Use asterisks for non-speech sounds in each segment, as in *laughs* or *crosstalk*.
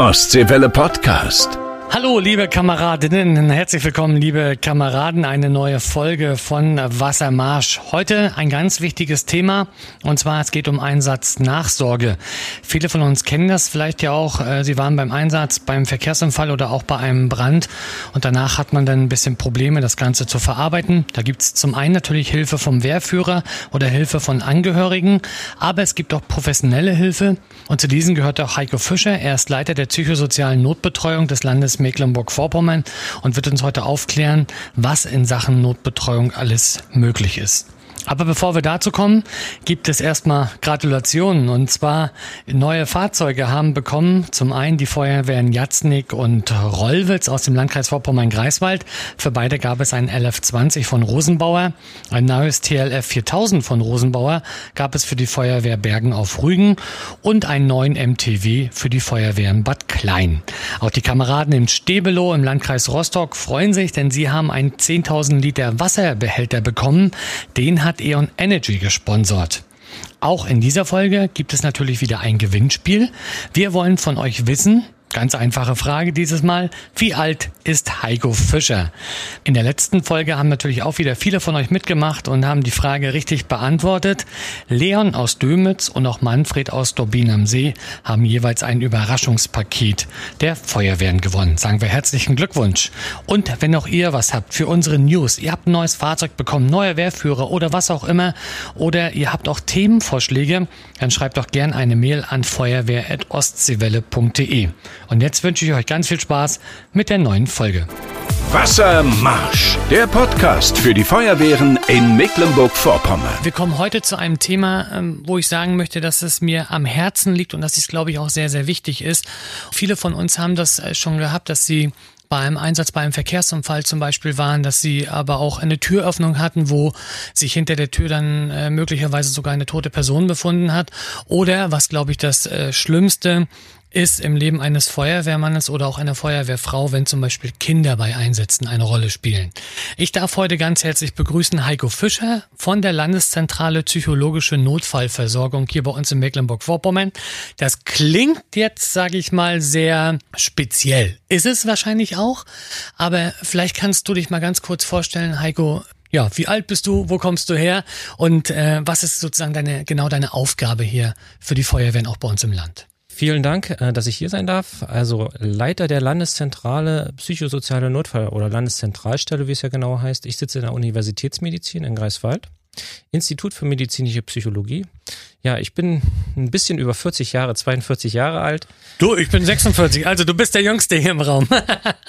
Ostseewelle Podcast. Hallo, liebe Kameradinnen, herzlich willkommen, liebe Kameraden, eine neue Folge von Wassermarsch. Heute ein ganz wichtiges Thema und zwar es geht um Einsatznachsorge. Viele von uns kennen das vielleicht ja auch. äh, Sie waren beim Einsatz, beim Verkehrsunfall oder auch bei einem Brand und danach hat man dann ein bisschen Probleme, das Ganze zu verarbeiten. Da gibt's zum einen natürlich Hilfe vom Wehrführer oder Hilfe von Angehörigen, aber es gibt auch professionelle Hilfe und zu diesen gehört auch Heiko Fischer. Er ist Leiter der psychosozialen Notbetreuung des Landes Mecklenburg-Vorpommern und wird uns heute aufklären, was in Sachen Notbetreuung alles möglich ist. Aber bevor wir dazu kommen, gibt es erstmal Gratulationen. Und zwar neue Fahrzeuge haben bekommen. Zum einen die Feuerwehren Jatznik und Rollwitz aus dem Landkreis Vorpommern-Greifswald. Für beide gab es ein LF20 von Rosenbauer. Ein neues TLF 4000 von Rosenbauer gab es für die Feuerwehr Bergen auf Rügen und einen neuen MTW für die Feuerwehr in Bad Klein. Auch die Kameraden im Stebelow im Landkreis Rostock freuen sich, denn sie haben einen 10.000 Liter Wasserbehälter bekommen. Den hat E.ON Energy gesponsert. Auch in dieser Folge gibt es natürlich wieder ein Gewinnspiel. Wir wollen von euch wissen, Ganz einfache Frage dieses Mal. Wie alt ist Heiko Fischer? In der letzten Folge haben natürlich auch wieder viele von euch mitgemacht und haben die Frage richtig beantwortet. Leon aus Dömitz und auch Manfred aus Dorbin am See haben jeweils ein Überraschungspaket der Feuerwehren gewonnen. Sagen wir herzlichen Glückwunsch. Und wenn auch ihr was habt für unsere News, ihr habt ein neues Fahrzeug bekommen, neue Wehrführer oder was auch immer, oder ihr habt auch Themenvorschläge, dann schreibt doch gern eine Mail an feuerwehr.ostseewelle.de. Und jetzt wünsche ich euch ganz viel Spaß mit der neuen Folge. Wassermarsch, der Podcast für die Feuerwehren in Mecklenburg-Vorpommern. Wir kommen heute zu einem Thema, ähm, wo ich sagen möchte, dass es mir am Herzen liegt und dass es, glaube ich, auch sehr, sehr wichtig ist. Viele von uns haben das äh, schon gehabt, dass sie bei einem Einsatz bei einem Verkehrsunfall zum Beispiel waren, dass sie aber auch eine Türöffnung hatten, wo sich hinter der Tür dann äh, möglicherweise sogar eine tote Person befunden hat. Oder, was glaube ich das äh, Schlimmste ist im Leben eines Feuerwehrmannes oder auch einer Feuerwehrfrau, wenn zum Beispiel Kinder bei Einsätzen eine Rolle spielen. Ich darf heute ganz herzlich begrüßen Heiko Fischer von der Landeszentrale Psychologische Notfallversorgung hier bei uns in Mecklenburg-Vorpommern. Das klingt jetzt, sage ich mal, sehr speziell. Ist es wahrscheinlich auch, aber vielleicht kannst du dich mal ganz kurz vorstellen, Heiko, ja, wie alt bist du? Wo kommst du her? Und äh, was ist sozusagen deine genau deine Aufgabe hier für die Feuerwehren auch bei uns im Land? Vielen Dank, äh, dass ich hier sein darf. Also Leiter der Landeszentrale Psychosoziale Notfall oder Landeszentralstelle, wie es ja genau heißt. Ich sitze in der Universitätsmedizin in Greifswald, Institut für medizinische Psychologie. Ja, ich bin ein bisschen über 40 Jahre, 42 Jahre alt. Du, ich bin 46, also du bist der Jüngste hier im Raum.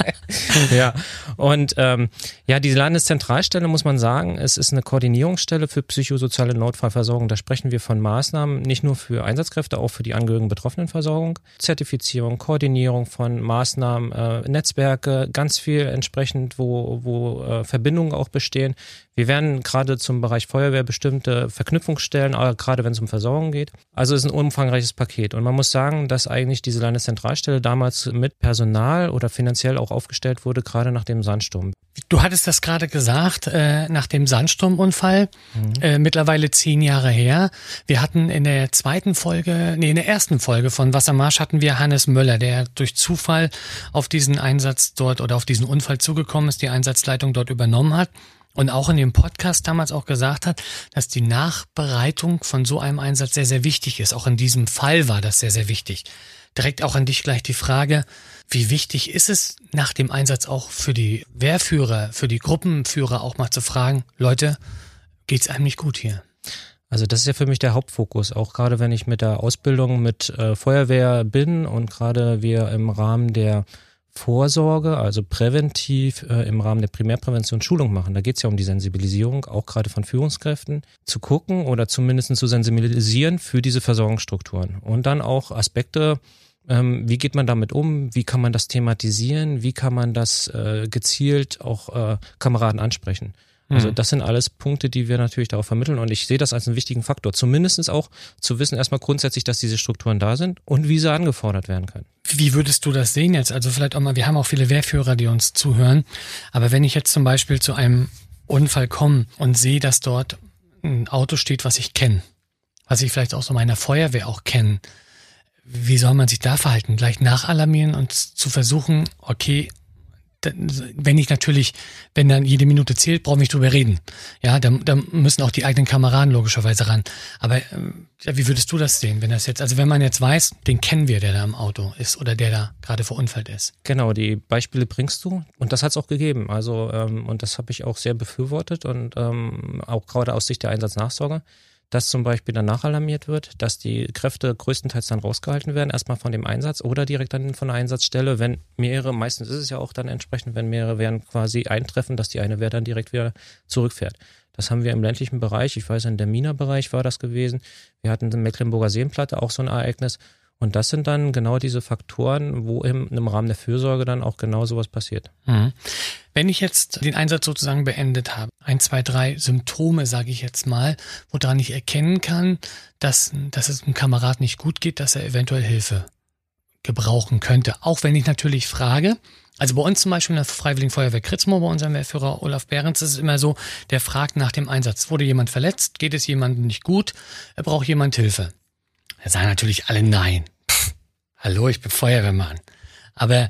*laughs* ja, und ähm, ja, die Landeszentralstelle muss man sagen, es ist eine Koordinierungsstelle für psychosoziale Notfallversorgung. Da sprechen wir von Maßnahmen, nicht nur für Einsatzkräfte, auch für die Angehörigen Betroffenenversorgung, Zertifizierung, Koordinierung von Maßnahmen, äh, Netzwerke, ganz viel entsprechend, wo, wo äh, Verbindungen auch bestehen. Wir werden gerade zum Bereich Feuerwehr bestimmte Verknüpfungsstellen, äh, gerade wenn es um Versorgung geht. Also es ist ein umfangreiches Paket. Und man muss sagen, dass eigentlich diese Landeszentralstelle damals mit Personal oder finanziell auch aufgestellt wurde, gerade nach dem Sandsturm. Du hattest das gerade gesagt, äh, nach dem Sandsturmunfall, mhm. äh, mittlerweile zehn Jahre her. Wir hatten in der zweiten Folge, nee, in der ersten Folge von Wassermarsch hatten wir Hannes Möller, der durch Zufall auf diesen Einsatz dort oder auf diesen Unfall zugekommen ist, die Einsatzleitung dort übernommen hat und auch in dem Podcast damals auch gesagt hat, dass die Nachbereitung von so einem Einsatz sehr, sehr wichtig ist. Auch in diesem Fall war das sehr, sehr wichtig. Direkt auch an dich gleich die Frage, wie wichtig ist es nach dem Einsatz auch für die Wehrführer, für die Gruppenführer auch mal zu fragen, Leute, geht's einem nicht gut hier? Also das ist ja für mich der Hauptfokus, auch gerade wenn ich mit der Ausbildung mit äh, Feuerwehr bin und gerade wir im Rahmen der Vorsorge, also präventiv äh, im Rahmen der Primärprävention Schulung machen. Da geht es ja um die Sensibilisierung, auch gerade von Führungskräften, zu gucken oder zumindest zu sensibilisieren für diese Versorgungsstrukturen. Und dann auch Aspekte, ähm, wie geht man damit um, wie kann man das thematisieren, wie kann man das äh, gezielt auch äh, Kameraden ansprechen. Also mhm. das sind alles Punkte, die wir natürlich darauf vermitteln und ich sehe das als einen wichtigen Faktor. Zumindestens auch zu wissen erstmal grundsätzlich, dass diese Strukturen da sind und wie sie angefordert werden können. Wie würdest du das sehen jetzt? Also vielleicht auch mal, wir haben auch viele Wehrführer, die uns zuhören, aber wenn ich jetzt zum Beispiel zu einem Unfall komme und sehe, dass dort ein Auto steht, was ich kenne, was ich vielleicht auch so meiner Feuerwehr auch kenne, wie soll man sich da verhalten? Gleich nachalarmieren und zu versuchen, okay, wenn ich natürlich, wenn dann jede Minute zählt, brauche ich nicht drüber reden. Ja, da, da müssen auch die eigenen Kameraden logischerweise ran. Aber äh, wie würdest du das sehen, wenn das jetzt, also wenn man jetzt weiß, den kennen wir, der da im Auto ist oder der da gerade verunfallt ist? Genau, die Beispiele bringst du und das hat es auch gegeben. Also ähm, und das habe ich auch sehr befürwortet und ähm, auch gerade aus Sicht der Einsatznachsorge dass zum Beispiel danach alarmiert wird, dass die Kräfte größtenteils dann rausgehalten werden, erstmal von dem Einsatz oder direkt dann von der Einsatzstelle, wenn mehrere, meistens ist es ja auch dann entsprechend, wenn mehrere werden quasi eintreffen, dass die eine Wehr dann direkt wieder zurückfährt. Das haben wir im ländlichen Bereich, ich weiß, in der Mina-Bereich war das gewesen. Wir hatten in Mecklenburger Seenplatte auch so ein Ereignis. Und das sind dann genau diese Faktoren, wo im, im Rahmen der Fürsorge dann auch genau sowas passiert. Mhm. Wenn ich jetzt den Einsatz sozusagen beendet habe, ein, zwei, drei Symptome, sage ich jetzt mal, woran ich erkennen kann, dass, dass es einem Kamerad nicht gut geht, dass er eventuell Hilfe gebrauchen könnte. Auch wenn ich natürlich frage, also bei uns zum Beispiel in der Freiwilligen Feuerwehr Kritzmo, bei unserem Wehrführer Olaf Behrens, ist es immer so, der fragt nach dem Einsatz. Wurde jemand verletzt? Geht es jemandem nicht gut? Er braucht jemand Hilfe? Da sagen natürlich alle nein. Pff, hallo, ich bin Feuerwehrmann. Aber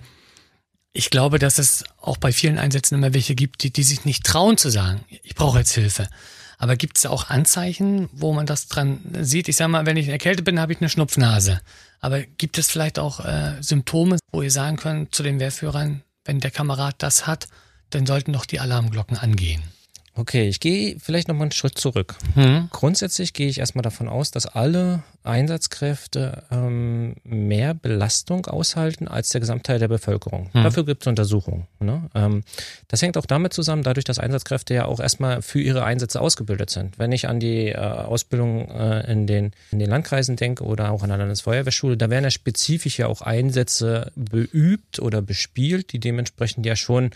ich glaube, dass es auch bei vielen Einsätzen immer welche gibt, die, die sich nicht trauen zu sagen, ich brauche jetzt Hilfe. Aber gibt es auch Anzeichen, wo man das dran sieht? Ich sage mal, wenn ich erkältet bin, habe ich eine Schnupfnase. Aber gibt es vielleicht auch äh, Symptome, wo ihr sagen könnt zu den Wehrführern, wenn der Kamerad das hat, dann sollten doch die Alarmglocken angehen? Okay, ich gehe vielleicht nochmal einen Schritt zurück. Hm. Grundsätzlich gehe ich erstmal davon aus, dass alle Einsatzkräfte ähm, mehr Belastung aushalten als der Gesamtteil der Bevölkerung. Hm. Dafür gibt es Untersuchungen. Ne? Ähm, das hängt auch damit zusammen, dadurch, dass Einsatzkräfte ja auch erstmal für ihre Einsätze ausgebildet sind. Wenn ich an die äh, Ausbildung äh, in, den, in den Landkreisen denke oder auch an der Landesfeuerwehrschule, da werden ja spezifisch ja auch Einsätze beübt oder bespielt, die dementsprechend ja schon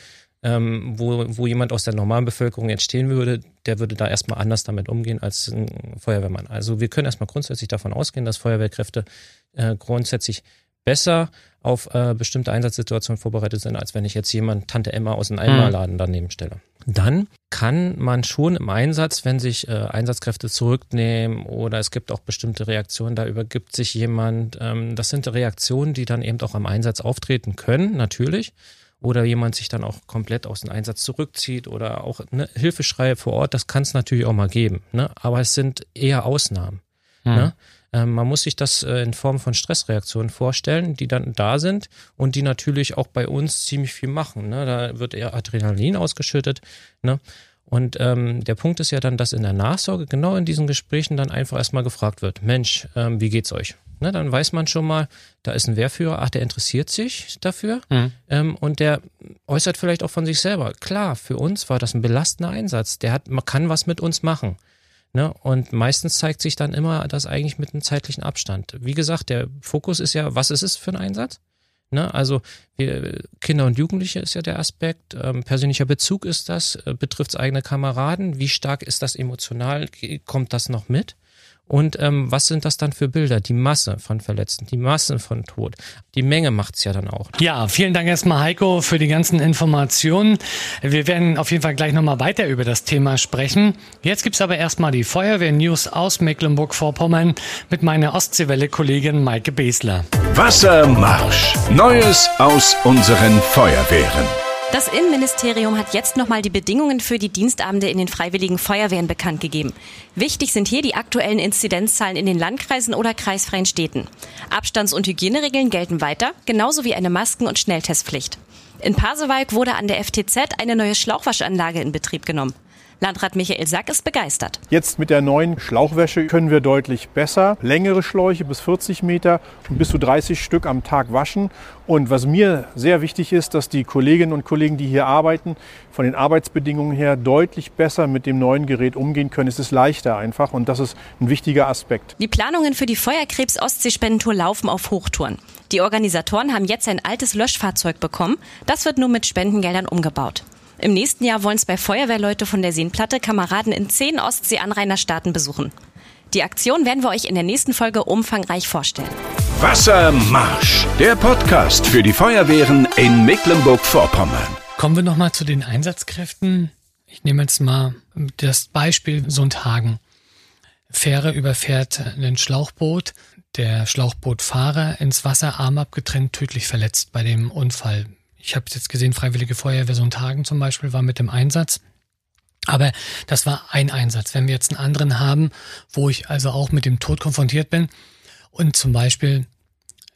ähm, wo, wo jemand aus der normalen Bevölkerung jetzt stehen würde, der würde da erstmal anders damit umgehen als ein Feuerwehrmann. Also wir können erstmal grundsätzlich davon ausgehen, dass Feuerwehrkräfte äh, grundsätzlich besser auf äh, bestimmte Einsatzsituationen vorbereitet sind, als wenn ich jetzt jemand Tante Emma aus dem Eimerladen daneben stelle. Dann kann man schon im Einsatz, wenn sich äh, Einsatzkräfte zurücknehmen oder es gibt auch bestimmte Reaktionen, da übergibt sich jemand, ähm, das sind Reaktionen, die dann eben auch am Einsatz auftreten können, natürlich oder jemand sich dann auch komplett aus dem Einsatz zurückzieht oder auch ne, Hilfeschreie vor Ort, das kann es natürlich auch mal geben. Ne? Aber es sind eher Ausnahmen. Mhm. Ne? Ähm, man muss sich das äh, in Form von Stressreaktionen vorstellen, die dann da sind und die natürlich auch bei uns ziemlich viel machen. Ne? Da wird eher Adrenalin ausgeschüttet. Ne? Und ähm, der Punkt ist ja dann, dass in der Nachsorge genau in diesen Gesprächen dann einfach erstmal gefragt wird, Mensch, ähm, wie geht's euch? Ne, dann weiß man schon mal, da ist ein Wehrführer, ach, der interessiert sich dafür mhm. ähm, und der äußert vielleicht auch von sich selber. Klar, für uns war das ein belastender Einsatz. Der hat, man kann was mit uns machen. Ne? Und meistens zeigt sich dann immer das eigentlich mit einem zeitlichen Abstand. Wie gesagt, der Fokus ist ja, was ist es für ein Einsatz? Ne? Also wir, Kinder und Jugendliche ist ja der Aspekt, ähm, persönlicher Bezug ist das, äh, betrifft es eigene Kameraden, wie stark ist das emotional, kommt das noch mit? Und ähm, was sind das dann für Bilder? Die Masse von Verletzten, die Masse von Tod. Die Menge macht's ja dann auch. Ja, vielen Dank erstmal Heiko für die ganzen Informationen. Wir werden auf jeden Fall gleich nochmal weiter über das Thema sprechen. Jetzt gibt's aber erstmal die Feuerwehr-News aus Mecklenburg-Vorpommern mit meiner Ostseewelle-Kollegin Maike Besler. Wassermarsch. Neues aus unseren Feuerwehren. Das Innenministerium hat jetzt nochmal die Bedingungen für die Dienstabende in den Freiwilligen Feuerwehren bekannt gegeben. Wichtig sind hier die aktuellen Inzidenzzahlen in den Landkreisen oder kreisfreien Städten. Abstands- und Hygieneregeln gelten weiter, genauso wie eine Masken- und Schnelltestpflicht. In Pasewalk wurde an der FTZ eine neue Schlauchwaschanlage in Betrieb genommen. Landrat Michael Sack ist begeistert. Jetzt mit der neuen Schlauchwäsche können wir deutlich besser längere Schläuche bis 40 Meter und bis zu 30 Stück am Tag waschen. Und was mir sehr wichtig ist, dass die Kolleginnen und Kollegen, die hier arbeiten, von den Arbeitsbedingungen her deutlich besser mit dem neuen Gerät umgehen können. Es ist leichter einfach und das ist ein wichtiger Aspekt. Die Planungen für die Feuerkrebs-Ostsee-Spendentour laufen auf Hochtouren. Die Organisatoren haben jetzt ein altes Löschfahrzeug bekommen. Das wird nur mit Spendengeldern umgebaut. Im nächsten Jahr wollen es bei Feuerwehrleute von der Seenplatte Kameraden in zehn Ostsee-Anrainerstaaten besuchen. Die Aktion werden wir euch in der nächsten Folge umfangreich vorstellen. Wassermarsch, der Podcast für die Feuerwehren in Mecklenburg-Vorpommern. Kommen wir nochmal zu den Einsatzkräften. Ich nehme jetzt mal das Beispiel Sundhagen. Fähre überfährt ein Schlauchboot. der Schlauchbootfahrer ins Wasser, Arm abgetrennt, tödlich verletzt bei dem Unfall. Ich habe jetzt gesehen, Freiwillige Feuerwehr Sonntagen zum Beispiel war mit dem Einsatz. Aber das war ein Einsatz. Wenn wir jetzt einen anderen haben, wo ich also auch mit dem Tod konfrontiert bin und zum Beispiel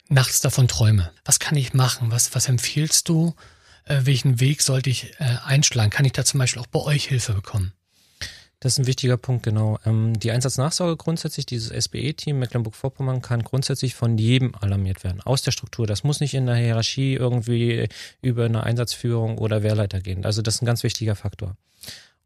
nachts davon träume, was kann ich machen? Was, was empfiehlst du? Äh, welchen Weg sollte ich äh, einschlagen? Kann ich da zum Beispiel auch bei euch Hilfe bekommen? Das ist ein wichtiger Punkt, genau. Ähm, die Einsatznachsorge grundsätzlich, dieses SBE-Team Mecklenburg-Vorpommern kann grundsätzlich von jedem alarmiert werden, aus der Struktur. Das muss nicht in der Hierarchie irgendwie über eine Einsatzführung oder Wehrleiter gehen. Also das ist ein ganz wichtiger Faktor.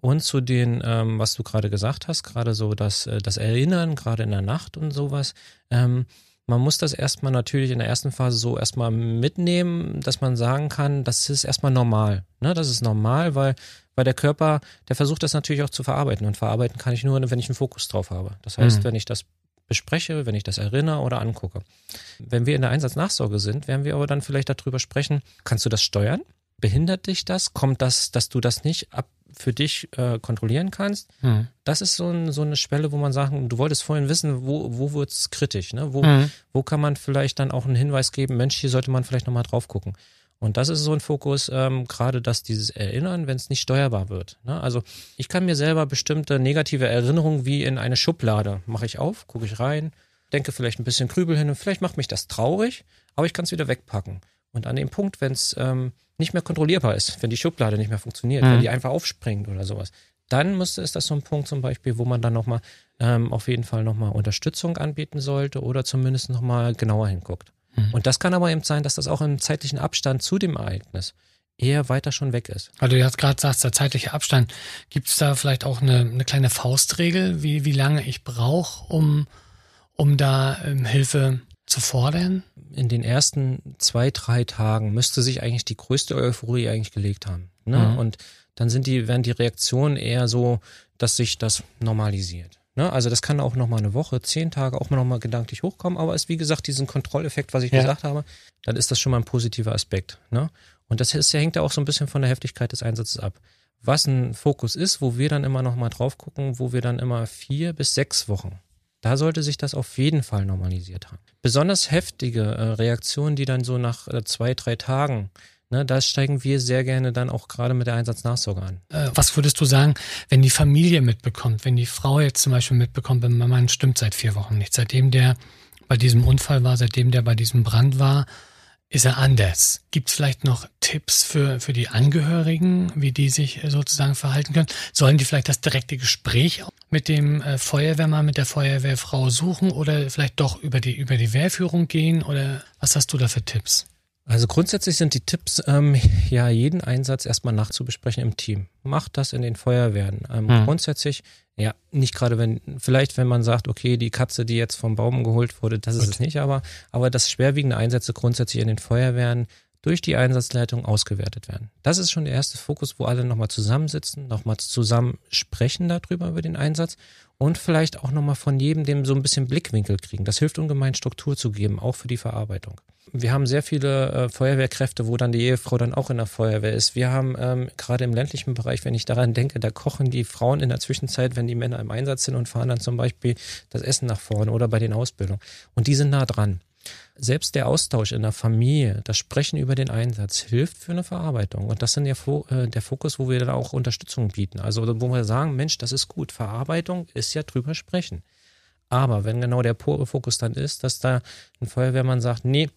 Und zu den, ähm, was du gerade gesagt hast, gerade so das, äh, das Erinnern, gerade in der Nacht und sowas, ähm, man muss das erstmal natürlich in der ersten Phase so erstmal mitnehmen, dass man sagen kann, das ist erstmal normal. Ne? Das ist normal, weil, weil der Körper, der versucht das natürlich auch zu verarbeiten. Und verarbeiten kann ich nur, wenn ich einen Fokus drauf habe. Das heißt, mhm. wenn ich das bespreche, wenn ich das erinnere oder angucke. Wenn wir in der Einsatznachsorge sind, werden wir aber dann vielleicht darüber sprechen, kannst du das steuern? Behindert dich das? Kommt das, dass du das nicht ab für dich äh, kontrollieren kannst, mhm. das ist so, ein, so, eine Schwelle, wo man sagen, du wolltest vorhin wissen, wo, wo wird es kritisch, ne? Wo, mhm. wo kann man vielleicht dann auch einen Hinweis geben, Mensch, hier sollte man vielleicht nochmal drauf gucken. Und das ist so ein Fokus, ähm, gerade dass dieses Erinnern, wenn es nicht steuerbar wird. Ne? Also ich kann mir selber bestimmte negative Erinnerungen wie in eine Schublade, mache ich auf, gucke ich rein, denke vielleicht ein bisschen Krübel hin und vielleicht macht mich das traurig, aber ich kann es wieder wegpacken. Und an dem Punkt, wenn es ähm, nicht mehr kontrollierbar ist, wenn die Schublade nicht mehr funktioniert, mhm. wenn die einfach aufspringt oder sowas, dann müsste ist das so ein Punkt zum Beispiel, wo man dann nochmal ähm, auf jeden Fall nochmal Unterstützung anbieten sollte oder zumindest nochmal genauer hinguckt. Mhm. Und das kann aber eben sein, dass das auch im zeitlichen Abstand zu dem Ereignis eher weiter schon weg ist. Weil du jetzt gerade sagst, der zeitliche Abstand, gibt es da vielleicht auch eine, eine kleine Faustregel, wie, wie lange ich brauche, um, um da ähm, Hilfe zu fordern? In den ersten zwei, drei Tagen müsste sich eigentlich die größte Euphorie eigentlich gelegt haben. Ne? Mhm. Und dann sind die, werden die Reaktionen eher so, dass sich das normalisiert. Ne? Also das kann auch nochmal eine Woche, zehn Tage auch mal nochmal gedanklich hochkommen, aber ist wie gesagt diesen Kontrolleffekt, was ich ja. gesagt habe, dann ist das schon mal ein positiver Aspekt. Ne? Und das ist, hängt ja auch so ein bisschen von der Heftigkeit des Einsatzes ab. Was ein Fokus ist, wo wir dann immer nochmal drauf gucken, wo wir dann immer vier bis sechs Wochen da sollte sich das auf jeden Fall normalisiert haben. Besonders heftige äh, Reaktionen, die dann so nach äh, zwei, drei Tagen Ne, da steigen wir sehr gerne dann auch gerade mit der Einsatznachsorge an. Äh, was würdest du sagen, wenn die Familie mitbekommt, wenn die Frau jetzt zum Beispiel mitbekommt, wenn mein Mann stimmt seit vier Wochen nicht, seitdem der bei diesem Unfall war, seitdem der bei diesem Brand war, ist er anders. Gibt es vielleicht noch Tipps für, für die Angehörigen, wie die sich sozusagen verhalten können? Sollen die vielleicht das direkte Gespräch mit dem äh, Feuerwehrmann, mit der Feuerwehrfrau suchen oder vielleicht doch über die, über die Wehrführung gehen? Oder was hast du da für Tipps? Also grundsätzlich sind die Tipps, ähm, ja, jeden Einsatz erstmal nachzubesprechen im Team. Macht das in den Feuerwehren. Ähm, hm. Grundsätzlich, ja, nicht gerade wenn, vielleicht wenn man sagt, okay, die Katze, die jetzt vom Baum geholt wurde, das Gut. ist es nicht, aber, aber das schwerwiegende Einsätze grundsätzlich in den Feuerwehren durch die Einsatzleitung ausgewertet werden. Das ist schon der erste Fokus, wo alle nochmal zusammensitzen, nochmal zusammen sprechen darüber, über den Einsatz und vielleicht auch nochmal von jedem dem so ein bisschen Blickwinkel kriegen. Das hilft ungemein Struktur zu geben, auch für die Verarbeitung. Wir haben sehr viele äh, Feuerwehrkräfte, wo dann die Ehefrau dann auch in der Feuerwehr ist. Wir haben ähm, gerade im ländlichen Bereich, wenn ich daran denke, da kochen die Frauen in der Zwischenzeit, wenn die Männer im Einsatz sind und fahren dann zum Beispiel das Essen nach vorne oder bei den Ausbildungen. Und die sind nah dran. Selbst der Austausch in der Familie, das Sprechen über den Einsatz hilft für eine Verarbeitung. Und das ist ja äh, der Fokus, wo wir dann auch Unterstützung bieten. Also wo wir sagen, Mensch, das ist gut. Verarbeitung ist ja drüber sprechen. Aber wenn genau der Fokus dann ist, dass da ein Feuerwehrmann sagt, nee,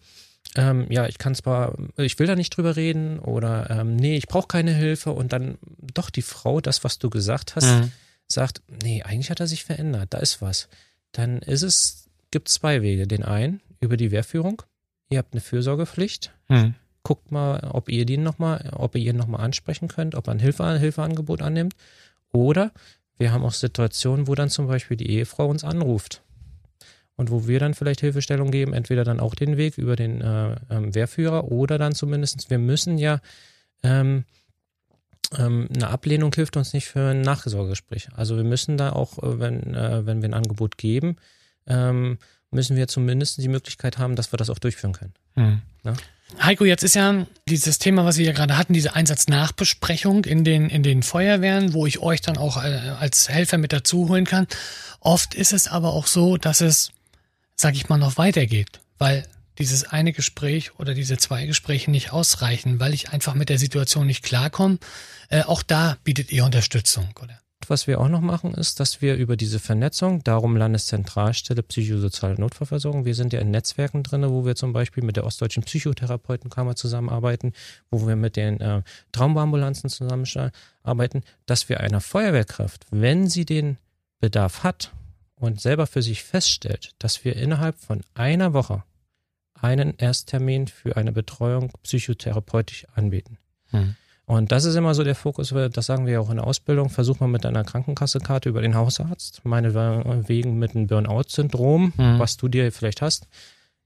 ähm, ja, ich kann zwar, ich will da nicht drüber reden oder ähm, nee, ich brauche keine Hilfe und dann doch die Frau, das, was du gesagt hast, mhm. sagt, nee, eigentlich hat er sich verändert, da ist was. Dann ist es, gibt zwei Wege. Den einen, über die Wehrführung. Ihr habt eine Fürsorgepflicht. Hm. Guckt mal, ob ihr den noch mal, ob ihr ihn nochmal ansprechen könnt, ob er ein Hilfe, Hilfeangebot annimmt. Oder wir haben auch Situationen, wo dann zum Beispiel die Ehefrau uns anruft. Und wo wir dann vielleicht Hilfestellung geben, entweder dann auch den Weg über den äh, ähm, Wehrführer oder dann zumindest, wir müssen ja ähm, ähm, eine Ablehnung hilft uns nicht für ein Nachsorgegespräch. Also wir müssen da auch, äh, wenn, äh, wenn wir ein Angebot geben, ähm, müssen wir zumindest die Möglichkeit haben, dass wir das auch durchführen können. Mhm. Ja? Heiko, jetzt ist ja dieses Thema, was wir ja gerade hatten, diese Einsatznachbesprechung in den, in den Feuerwehren, wo ich euch dann auch äh, als Helfer mit dazu holen kann. Oft ist es aber auch so, dass es sag ich mal, noch weitergeht, weil dieses eine Gespräch oder diese zwei Gespräche nicht ausreichen, weil ich einfach mit der Situation nicht klarkomme. Äh, auch da bietet ihr Unterstützung, oder? Was wir auch noch machen, ist, dass wir über diese Vernetzung, darum Landeszentralstelle psychosoziale Notfallversorgung, wir sind ja in Netzwerken drin, wo wir zum Beispiel mit der Ostdeutschen Psychotherapeutenkammer zusammenarbeiten, wo wir mit den äh, Traumambulanzen zusammenarbeiten, dass wir einer Feuerwehrkraft, wenn sie den Bedarf hat und selber für sich feststellt, dass wir innerhalb von einer Woche einen Ersttermin für eine Betreuung psychotherapeutisch anbieten. Hm. Und das ist immer so der Fokus, das sagen wir ja auch in der Ausbildung, versuch mal mit deiner Krankenkassekarte über den Hausarzt, meinetwegen mit einem Burnout-Syndrom, mhm. was du dir vielleicht hast,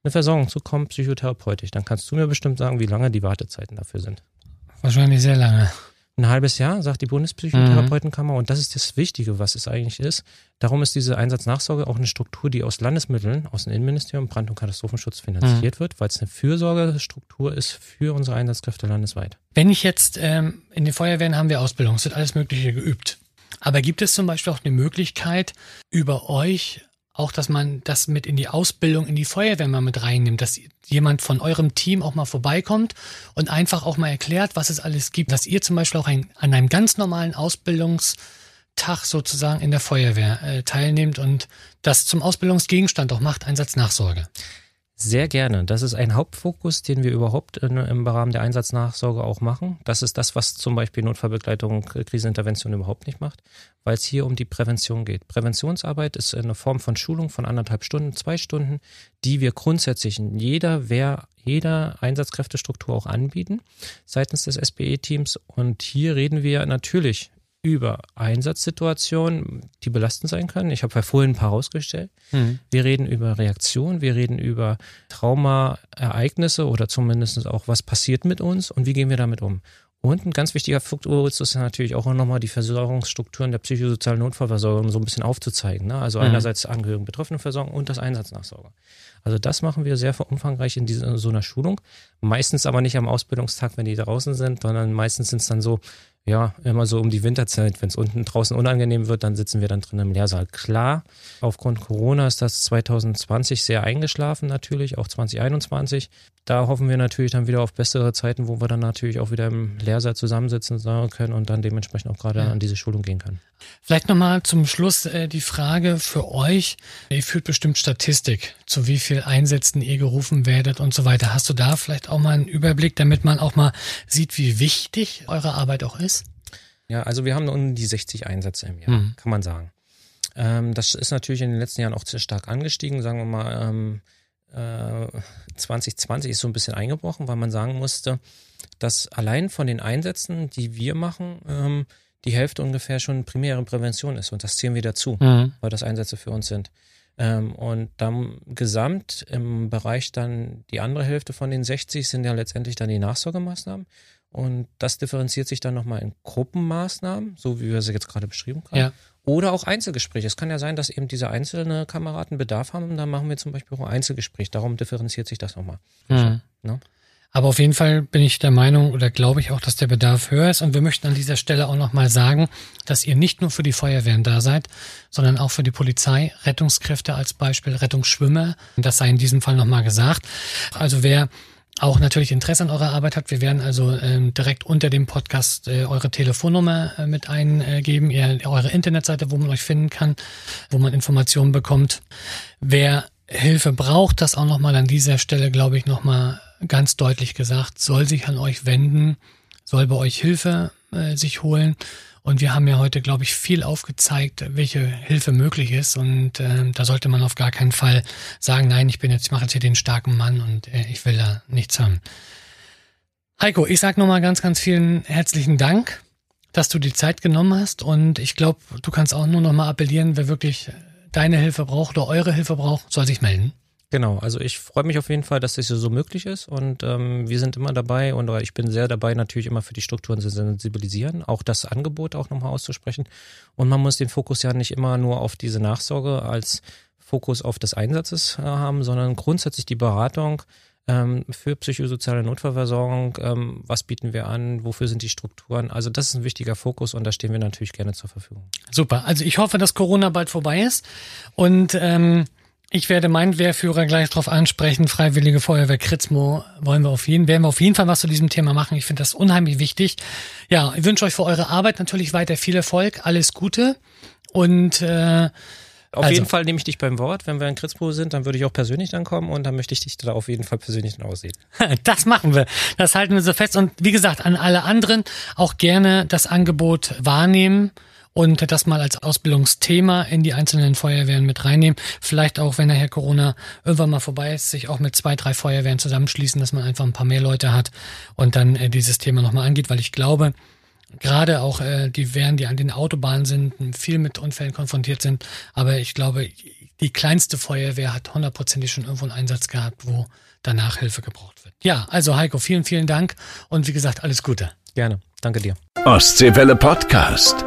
eine Versorgung zu kommen, psychotherapeutisch. Dann kannst du mir bestimmt sagen, wie lange die Wartezeiten dafür sind. Wahrscheinlich sehr lange ein halbes Jahr, sagt die Bundespsychotherapeutenkammer. Mhm. Und das ist das Wichtige, was es eigentlich ist. Darum ist diese Einsatznachsorge auch eine Struktur, die aus Landesmitteln, aus dem Innenministerium, Brand- und Katastrophenschutz finanziert mhm. wird, weil es eine Fürsorgestruktur ist für unsere Einsatzkräfte landesweit. Wenn ich jetzt, ähm, in den Feuerwehren haben wir Ausbildung, es wird alles Mögliche geübt. Aber gibt es zum Beispiel auch eine Möglichkeit, über euch auch, dass man das mit in die Ausbildung, in die Feuerwehr mal mit reinnimmt, dass jemand von eurem Team auch mal vorbeikommt und einfach auch mal erklärt, was es alles gibt, dass ihr zum Beispiel auch ein, an einem ganz normalen Ausbildungstag sozusagen in der Feuerwehr äh, teilnehmt und das zum Ausbildungsgegenstand auch macht, Einsatznachsorge. Sehr gerne. Das ist ein Hauptfokus, den wir überhaupt in, im Rahmen der Einsatznachsorge auch machen. Das ist das, was zum Beispiel Notfallbegleitung, Krisenintervention überhaupt nicht macht, weil es hier um die Prävention geht. Präventionsarbeit ist eine Form von Schulung von anderthalb Stunden, zwei Stunden, die wir grundsätzlich in jeder Wehr, jeder Einsatzkräftestruktur auch anbieten, seitens des SBE-Teams. Und hier reden wir natürlich über Einsatzsituationen, die belastend sein können. Ich habe ja vorhin ein paar rausgestellt. Mhm. Wir reden über Reaktionen, wir reden über Traumaereignisse oder zumindest auch, was passiert mit uns und wie gehen wir damit um. Und ein ganz wichtiger Faktor ist natürlich auch nochmal die Versorgungsstrukturen der psychosozialen Notfallversorgung so ein bisschen aufzuzeigen. Ne? Also mhm. einerseits Angehörigen Betroffenenversorgung und das Einsatznachsorge. Also das machen wir sehr umfangreich in dieser, so einer Schulung. Meistens aber nicht am Ausbildungstag, wenn die draußen sind, sondern meistens sind es dann so ja, immer so um die Winterzeit, wenn es unten draußen unangenehm wird, dann sitzen wir dann drin im Lehrsaal. Klar, aufgrund Corona ist das 2020 sehr eingeschlafen natürlich, auch 2021. Da hoffen wir natürlich dann wieder auf bessere Zeiten, wo wir dann natürlich auch wieder im Lehrsaal zusammensitzen können und dann dementsprechend auch gerade ja. an diese Schulung gehen können. Vielleicht nochmal zum Schluss äh, die Frage für euch. Ihr führt bestimmt Statistik, zu wie viel Einsätzen ihr gerufen werdet und so weiter. Hast du da vielleicht auch mal einen Überblick, damit man auch mal sieht, wie wichtig eure Arbeit auch ist? Ja, also wir haben um die 60 Einsätze im Jahr, mhm. kann man sagen. Ähm, das ist natürlich in den letzten Jahren auch sehr stark angestiegen, sagen wir mal. Ähm, äh, 2020 ist so ein bisschen eingebrochen, weil man sagen musste, dass allein von den Einsätzen, die wir machen, ähm, die Hälfte ungefähr schon primäre Prävention ist. Und das zählen wir dazu, mhm. weil das Einsätze für uns sind. Ähm, und dann gesamt im Bereich dann die andere Hälfte von den 60 sind ja letztendlich dann die Nachsorgemaßnahmen. Und das differenziert sich dann nochmal in Gruppenmaßnahmen, so wie wir sie jetzt gerade beschrieben haben. Ja. Oder auch Einzelgespräche. Es kann ja sein, dass eben diese einzelnen Kameraden Bedarf haben. Und dann machen wir zum Beispiel auch ein Einzelgespräch. Darum differenziert sich das nochmal. Mhm. Ne? Aber auf jeden Fall bin ich der Meinung oder glaube ich auch, dass der Bedarf höher ist. Und wir möchten an dieser Stelle auch nochmal sagen, dass ihr nicht nur für die Feuerwehren da seid, sondern auch für die Polizei, Rettungskräfte als Beispiel, Rettungsschwimmer. Das sei in diesem Fall nochmal gesagt. Also wer auch natürlich Interesse an eurer Arbeit habt, wir werden also ähm, direkt unter dem Podcast äh, eure Telefonnummer äh, mit eingeben, ihr, eure Internetseite, wo man euch finden kann, wo man Informationen bekommt. Wer Hilfe braucht, das auch nochmal an dieser Stelle, glaube ich, nochmal ganz deutlich gesagt, soll sich an euch wenden, soll bei euch Hilfe äh, sich holen. Und wir haben ja heute, glaube ich, viel aufgezeigt, welche Hilfe möglich ist. Und äh, da sollte man auf gar keinen Fall sagen, nein, ich bin jetzt, ich mache jetzt hier den starken Mann und äh, ich will da nichts haben. Heiko, ich sage nochmal ganz, ganz vielen herzlichen Dank, dass du die Zeit genommen hast. Und ich glaube, du kannst auch nur nochmal appellieren, wer wirklich deine Hilfe braucht oder eure Hilfe braucht, soll sich melden. Genau, also ich freue mich auf jeden Fall, dass das so möglich ist und ähm, wir sind immer dabei und ich bin sehr dabei, natürlich immer für die Strukturen zu sensibilisieren, auch das Angebot auch nochmal auszusprechen. Und man muss den Fokus ja nicht immer nur auf diese Nachsorge als Fokus auf des Einsatzes äh, haben, sondern grundsätzlich die Beratung ähm, für psychosoziale Notfallversorgung. Ähm, was bieten wir an? Wofür sind die Strukturen? Also das ist ein wichtiger Fokus und da stehen wir natürlich gerne zur Verfügung. Super. Also ich hoffe, dass Corona bald vorbei ist und ähm Ich werde meinen Wehrführer gleich darauf ansprechen. Freiwillige Feuerwehr Kritzmo wollen wir auf jeden, werden wir auf jeden Fall was zu diesem Thema machen. Ich finde das unheimlich wichtig. Ja, ich wünsche euch für eure Arbeit natürlich weiter viel Erfolg, alles Gute und äh, auf also. jeden Fall nehme ich dich beim Wort. Wenn wir in Kritzbo sind, dann würde ich auch persönlich dann kommen und dann möchte ich dich da auf jeden Fall persönlich dann aussehen. *laughs* Das machen wir. Das halten wir so fest. Und wie gesagt, an alle anderen auch gerne das Angebot wahrnehmen und das mal als Ausbildungsthema in die einzelnen Feuerwehren mit reinnehmen. Vielleicht auch, wenn nachher Corona irgendwann mal vorbei ist, sich auch mit zwei, drei Feuerwehren zusammenschließen, dass man einfach ein paar mehr Leute hat und dann äh, dieses Thema nochmal angeht, weil ich glaube, gerade auch äh, die Wehren, die an den Autobahnen sind, viel mit Unfällen konfrontiert sind. Aber ich glaube, die kleinste Feuerwehr hat hundertprozentig schon irgendwo einen Einsatz gehabt, wo danach Hilfe gebraucht wird. Ja, also Heiko, vielen, vielen Dank und wie gesagt, alles Gute. Gerne. Danke dir. Ostseewelle Podcast.